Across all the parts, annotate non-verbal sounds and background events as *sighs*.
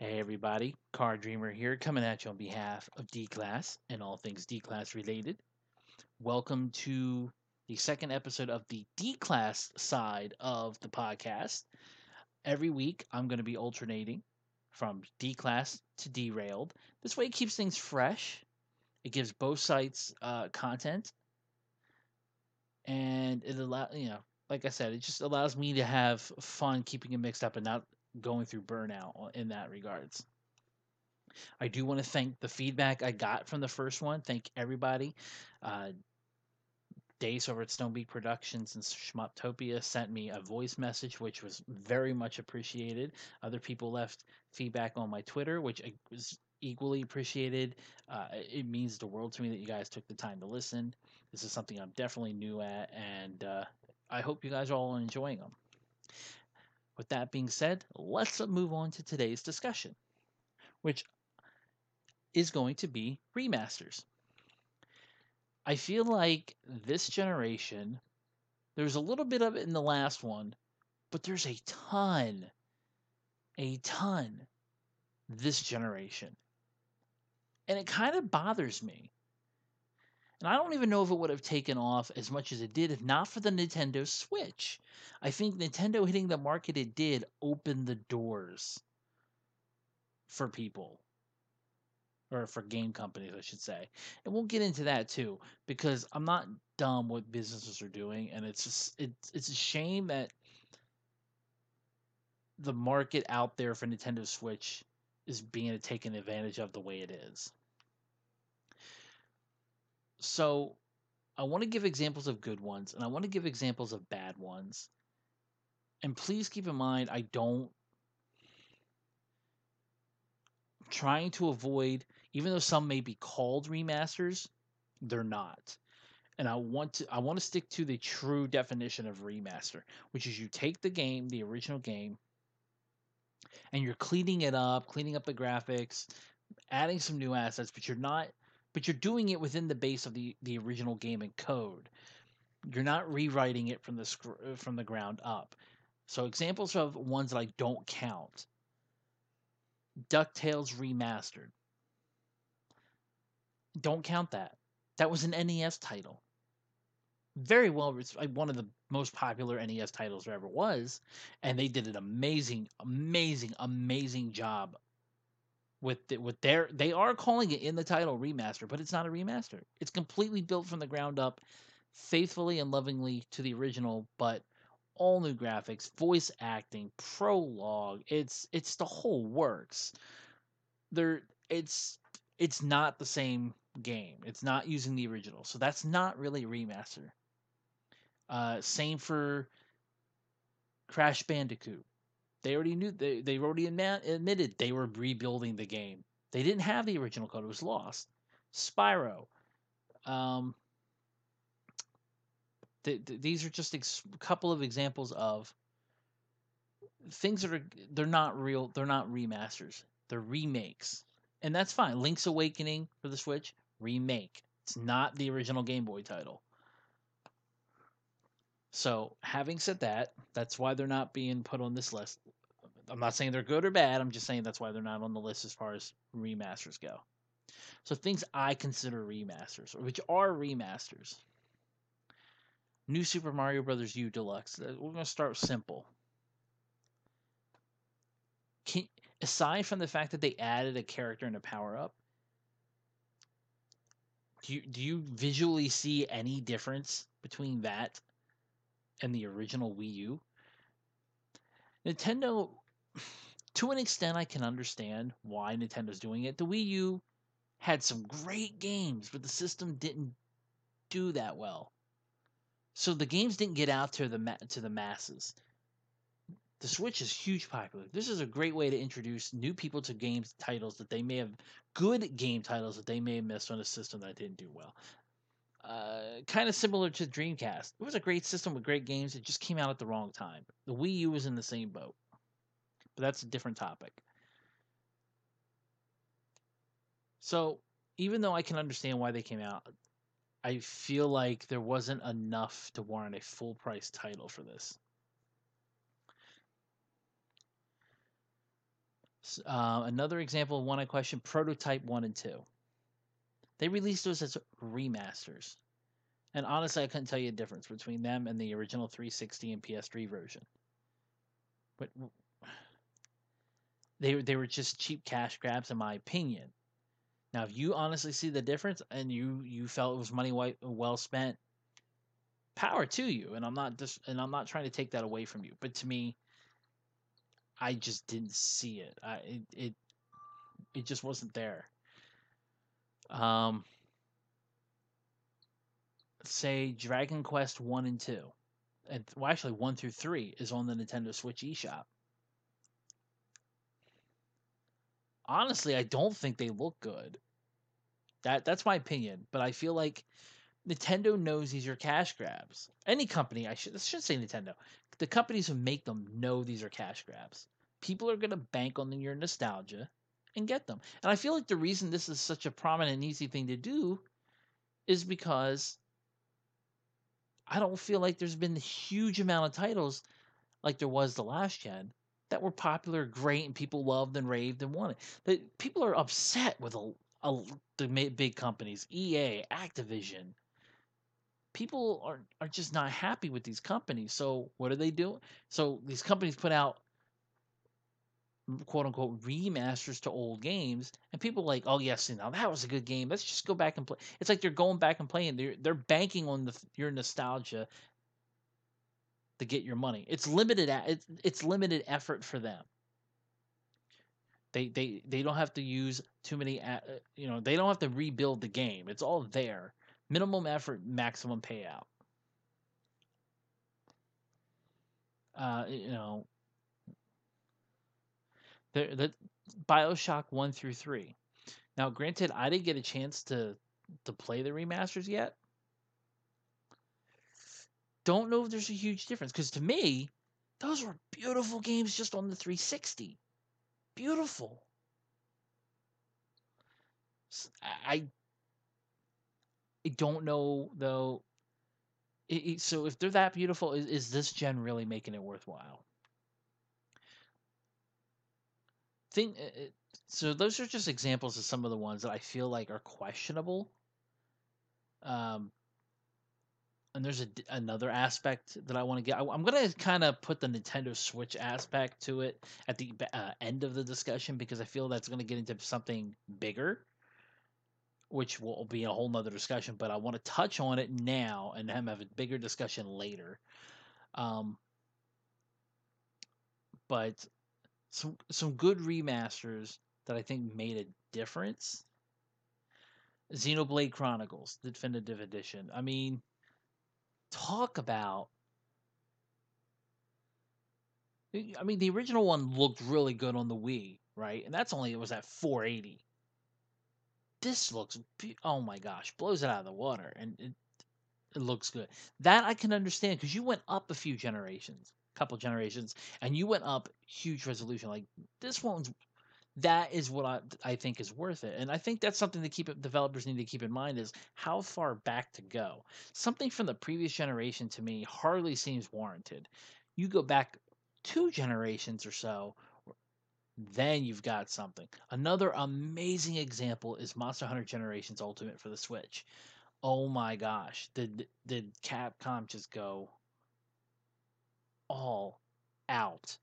Hey everybody, Car Dreamer here, coming at you on behalf of D Class and all things D Class related. Welcome to the second episode of the D Class side of the podcast. Every week, I'm going to be alternating from D Class to Derailed. This way, it keeps things fresh. It gives both sites uh, content, and it allows you know, like I said, it just allows me to have fun keeping it mixed up and not going through burnout in that regards. I do want to thank the feedback I got from the first one. Thank everybody. Uh, Days over at Stonebeak Productions and Schmoptopia sent me a voice message, which was very much appreciated. Other people left feedback on my Twitter, which was equally appreciated. Uh, it means the world to me that you guys took the time to listen. This is something I'm definitely new at, and uh, I hope you guys are all enjoying them. With that being said, let's move on to today's discussion, which is going to be remasters. I feel like this generation, there's a little bit of it in the last one, but there's a ton, a ton this generation. And it kind of bothers me. And I don't even know if it would have taken off as much as it did if not for the Nintendo Switch. I think Nintendo hitting the market it did opened the doors for people or for game companies, I should say. And we'll get into that too, because I'm not dumb what businesses are doing, and it's just it's it's a shame that the market out there for Nintendo Switch is being taken advantage of the way it is. So I want to give examples of good ones and I want to give examples of bad ones. And please keep in mind I don't trying to avoid even though some may be called remasters, they're not. And I want to I want to stick to the true definition of remaster, which is you take the game, the original game, and you're cleaning it up, cleaning up the graphics, adding some new assets, but you're not but you're doing it within the base of the the original game and code. You're not rewriting it from the uh, from the ground up. So examples of ones that I don't count. DuckTales remastered. Don't count that. That was an NES title. Very well, one of the most popular NES titles there ever was, and they did an amazing, amazing, amazing job with the, with their. They are calling it in the title remaster, but it's not a remaster. It's completely built from the ground up, faithfully and lovingly to the original, but all new graphics, voice acting, prologue. It's it's the whole works. There, it's it's not the same game. It's not using the original, so that's not really remaster. Uh, same for Crash Bandicoot. They already knew they they already admitted they were rebuilding the game. They didn't have the original code; it was lost. Spyro. Um, th- th- these are just a ex- couple of examples of things that are they're not real. They're not remasters. They're remakes, and that's fine. Link's Awakening for the Switch remake. It's not the original Game Boy title. So, having said that, that's why they're not being put on this list. I'm not saying they're good or bad. I'm just saying that's why they're not on the list as far as remasters go. So, things I consider remasters, which are remasters. New Super Mario Brothers U Deluxe. Uh, we're going to start simple. Can, aside from the fact that they added a character and a power up, do you do you visually see any difference between that and the original Wii U? Nintendo to an extent I can understand why Nintendo's doing it. The Wii U had some great games, but the system didn't do that well. So the games didn't get out to the ma- to the masses the Switch is huge popular. This is a great way to introduce new people to games titles that they may have good game titles that they may have missed on a system that didn't do well. Uh, kind of similar to Dreamcast. It was a great system with great games. It just came out at the wrong time. The Wii U was in the same boat, but that's a different topic. So even though I can understand why they came out, I feel like there wasn't enough to warrant a full price title for this. Uh, another example of one I question Prototype 1 and 2. They released those as remasters. And honestly, I couldn't tell you a difference between them and the original 360 and PS3 version. But they they were just cheap cash grabs, in my opinion. Now, if you honestly see the difference and you you felt it was money well spent, power to you. And I'm not just and I'm not trying to take that away from you. But to me, I just didn't see it. I it it, it just wasn't there. Um, say Dragon Quest one and two, and well, actually one through three is on the Nintendo Switch eShop. honestly, I don't think they look good. That that's my opinion, but I feel like Nintendo knows these are cash grabs. Any company, I should I should say Nintendo. The companies who make them know these are cash grabs. People are going to bank on your nostalgia and get them. And I feel like the reason this is such a prominent and easy thing to do is because I don't feel like there's been a huge amount of titles like there was the last gen that were popular, great, and people loved and raved and wanted. But people are upset with a, a, the big companies, EA, Activision. People are are just not happy with these companies. So what do they do? So these companies put out quote unquote remasters to old games, and people like, oh yes, now that was a good game. Let's just go back and play. It's like they're going back and playing. They're they're banking on the, your nostalgia to get your money. It's limited it's, it's limited effort for them. They they they don't have to use too many uh, you know, they don't have to rebuild the game. It's all there. Minimum effort, maximum payout. Uh, you know, the the BioShock 1 through 3. Now, granted, I didn't get a chance to to play the remasters yet, don't know if there's a huge difference because to me, those were beautiful games just on the 360. Beautiful. I I don't know though. It, so if they're that beautiful, is, is this gen really making it worthwhile? Think so. Those are just examples of some of the ones that I feel like are questionable. Um, and there's a, another aspect that I want to get. I, am to kind of put the Nintendo Switch aspect to it at the uh, end of the discussion because I feel that's to get into something bigger, which will be a whole nother discussion. But I want to touch on it now and then have a bigger discussion later. Um, but some some good remasters that I think made a difference. Xenoblade Chronicles, the Definitive Edition. I mean, talk about I mean, the original one looked really good on the Wii, right? And that's only it was at 480. This looks, oh my gosh, blows it out of the water, and it, it looks good. That I can understand because you went up a few generations, couple generations, and you went up huge resolution. Like this one's that is what I, I think is worth it. And I think that's something to keep developers need to keep in mind is how far back to go. Something from the previous generation to me hardly seems warranted. You go back two generations or so, then you've got something. Another amazing example is Monster Hunter Generations Ultimate for the Switch. Oh my gosh, did did Capcom just go all out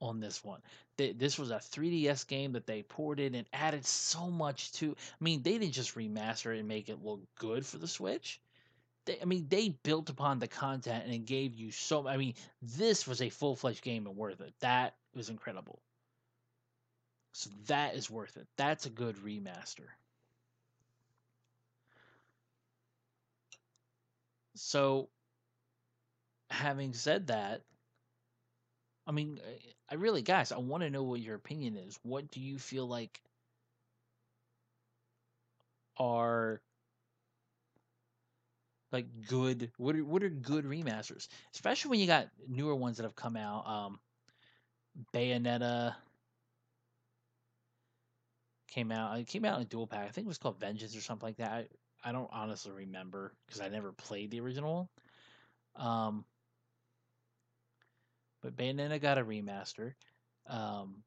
on this one? this was a 3DS game that they ported and added so much to. I mean, they didn't just remaster it and make it look good for the Switch. They, I mean, they built upon the content and gave you so. I mean, this was a full fledged game and worth it. That was incredible. So that is worth it. That's a good remaster. So, having said that, I mean, I really, guys, I want to know what your opinion is. What do you feel like are like good? What are what are good remasters? Especially when you got newer ones that have come out. Um, Bayonetta came out. It came out in a dual pack. I think it was called Vengeance or something like that. I, I don't honestly remember because I never played the original. Um, but Bayonetta got a remaster. Um,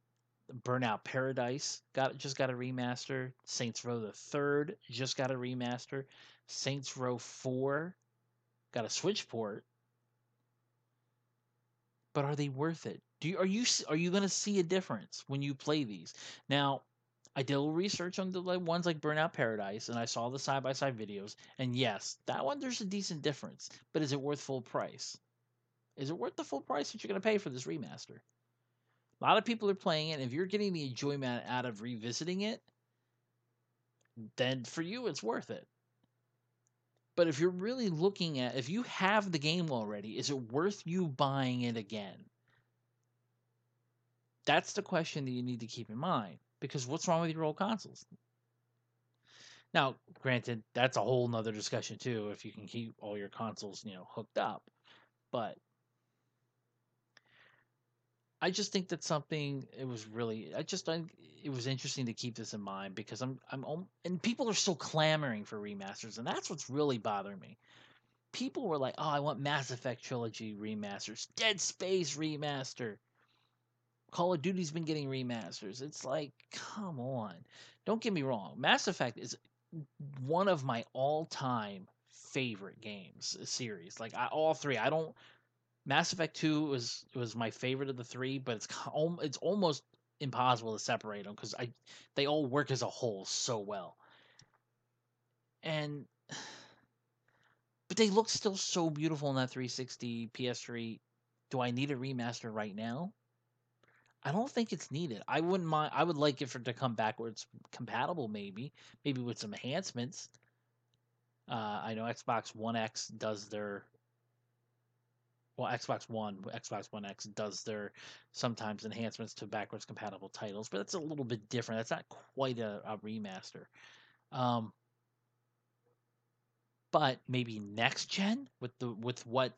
Burnout Paradise got just got a remaster. Saints Row the Third just got a remaster. Saints Row Four got a Switch port. But are they worth it? Do you, are you are you going to see a difference when you play these? Now, I did a little research on the ones like Burnout Paradise, and I saw the side by side videos. And yes, that one there's a decent difference. But is it worth full price? Is it worth the full price that you're going to pay for this remaster? A lot of people are playing it. If you're getting the enjoyment out of revisiting it, then for you it's worth it. But if you're really looking at if you have the game already, is it worth you buying it again? That's the question that you need to keep in mind. Because what's wrong with your old consoles? Now, granted, that's a whole nother discussion too, if you can keep all your consoles, you know, hooked up. But I just think that something it was really I just I, it was interesting to keep this in mind because I'm I'm and people are still clamoring for remasters and that's what's really bothering me. People were like, "Oh, I want Mass Effect trilogy remasters, Dead Space remaster." Call of Duty's been getting remasters. It's like, come on. Don't get me wrong. Mass Effect is one of my all-time favorite games uh, series. Like I, all three. I don't Mass Effect Two was was my favorite of the three, but it's it's almost impossible to separate them because I they all work as a whole so well. And *sighs* but they look still so beautiful in that 360 PS3. Do I need a remaster right now? I don't think it's needed. I wouldn't mind. I would like it for to come backwards compatible, maybe, maybe with some enhancements. Uh, I know Xbox One X does their well, Xbox One, Xbox One X does their sometimes enhancements to backwards compatible titles, but that's a little bit different. That's not quite a, a remaster. Um, but maybe next gen with the with what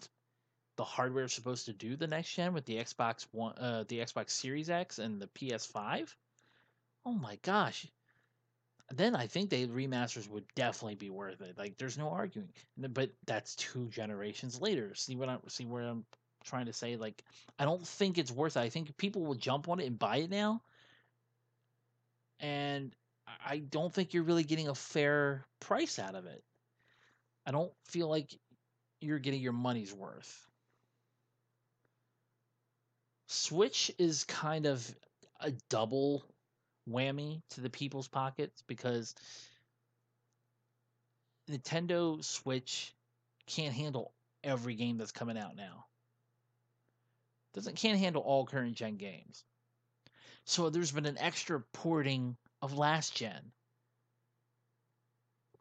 the hardware is supposed to do the next gen with the Xbox One, uh, the Xbox Series X and the PS5. Oh my gosh, then I think the remasters would definitely be worth it. Like, there's no arguing. But that's two generations later. See what I see where I'm trying to say? Like, I don't think it's worth it. I think people will jump on it and buy it now, and I don't think you're really getting a fair price out of it. I don't feel like you're getting your money's worth. Switch is kind of a double whammy to the people's pockets because Nintendo Switch can't handle every game that's coming out now. Doesn't can't handle all current gen games. So there's been an extra porting of last gen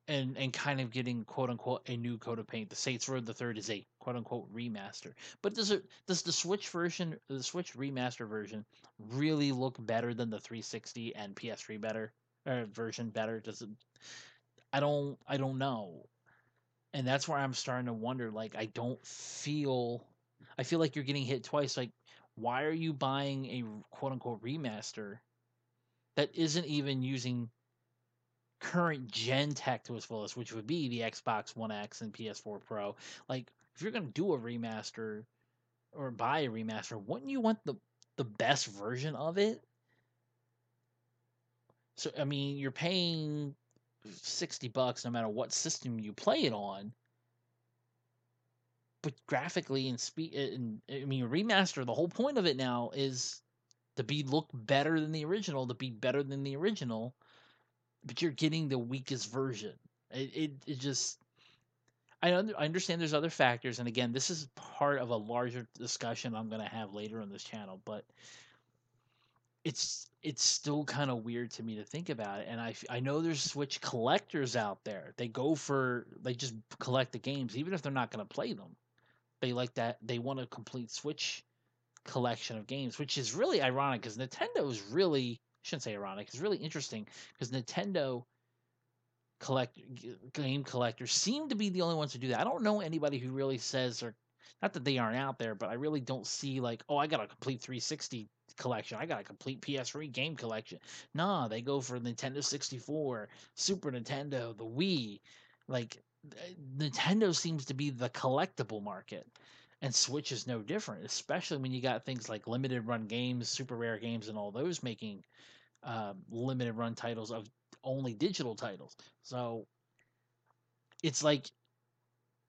and and kind of getting quote unquote a new coat of paint. The Saints Row the Third is a quote unquote remaster. But does it does the Switch version, the Switch remaster version, really look better than the 360 and PS3 better uh, version better? Does it? I don't I don't know, and that's where I'm starting to wonder. Like I don't feel I feel like you're getting hit twice. Like why are you buying a quote unquote remaster that isn't even using current gen tech to its fullest, which would be the Xbox One X and PS4 Pro. Like, if you're going to do a remaster or buy a remaster, wouldn't you want the the best version of it? So, I mean, you're paying 60 bucks no matter what system you play it on. But graphically and speed, and I mean, remaster. The whole point of it now is to be look better than the original, to be better than the original, but you're getting the weakest version. It it, it just I I understand there's other factors, and again, this is part of a larger discussion I'm going to have later on this channel. But it's it's still kind of weird to me to think about it. And I I know there's Switch collectors out there. They go for they just collect the games, even if they're not going to play them. They like that. They want a complete Switch collection of games, which is really ironic because Nintendo is really shouldn't say ironic. It's really interesting because Nintendo collect game collectors seem to be the only ones who do that. I don't know anybody who really says or not that they aren't out there, but I really don't see like, oh, I got a complete 360 collection. I got a complete PS3 game collection. Nah, they go for Nintendo 64, Super Nintendo, the Wii. Like eh, Nintendo seems to be the collectible market. And Switch is no different, especially when you got things like limited run games, super rare games, and all those making uh, limited run titles of only digital titles. So it's like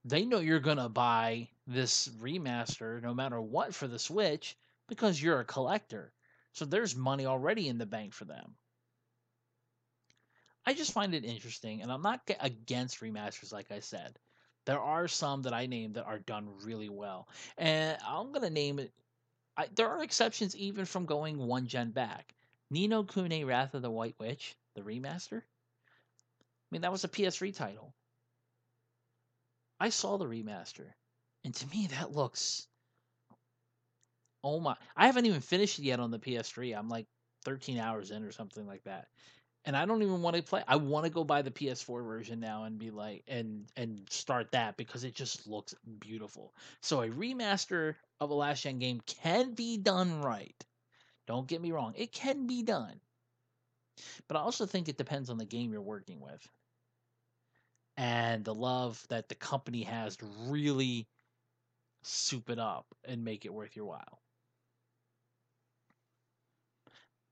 they know you're going to buy this remaster no matter what for the Switch because you're a collector. So there's money already in the bank for them. I just find it interesting, and I'm not against remasters, like I said. There are some that I named that are done really well, and I'm gonna name it. I, there are exceptions even from going one gen back. Ni Kune Wrath of the White Witch, the remaster. I mean, that was a PS3 title. I saw the remaster, and to me, that looks. Oh my! I haven't even finished it yet on the PS3. I'm like 13 hours in or something like that and I don't even want to play. I want to go buy the PS4 version now and be like and and start that because it just looks beautiful. So a remaster of a last gen game can be done right. Don't get me wrong, it can be done. But I also think it depends on the game you're working with. And the love that the company has to really soup it up and make it worth your while.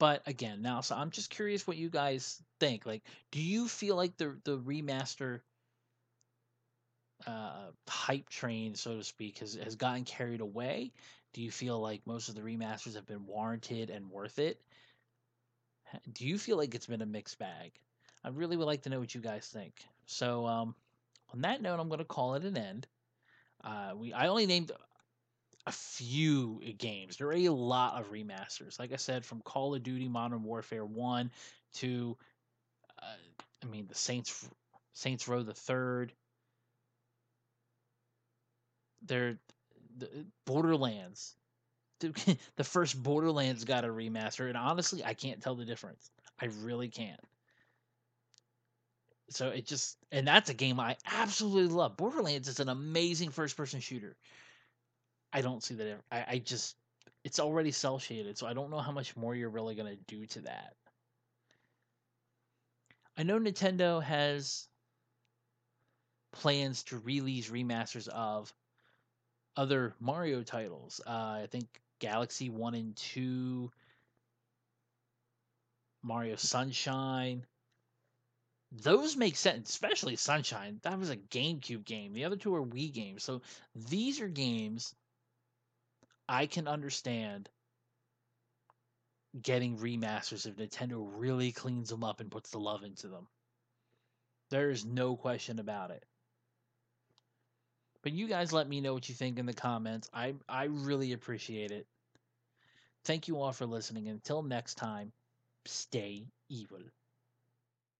But again, now so I'm just curious what you guys think. Like, do you feel like the the remaster uh, hype train, so to speak, has has gotten carried away? Do you feel like most of the remasters have been warranted and worth it? Do you feel like it's been a mixed bag? I really would like to know what you guys think. So, um, on that note, I'm going to call it an end. Uh, we I only named a few games. There are a lot of remasters. Like I said, from Call of Duty Modern Warfare 1 to uh, I mean the Saints Saints Row the 3rd. They're the Borderlands. The, *laughs* the first Borderlands got a remaster and honestly, I can't tell the difference. I really can't. So it just and that's a game I absolutely love. Borderlands is an amazing first person shooter. I don't see that. I, I just it's already cel shaded, so I don't know how much more you're really gonna do to that. I know Nintendo has plans to release remasters of other Mario titles. Uh, I think Galaxy One and Two, Mario Sunshine. Those make sense, especially Sunshine. That was a GameCube game. The other two are Wii games. So these are games I can understand getting remasters if Nintendo really cleans them up and puts the love into them. There is no question about it. But you guys let me know what you think in the comments. I I really appreciate it. Thank you all for listening. Until next time, stay evil.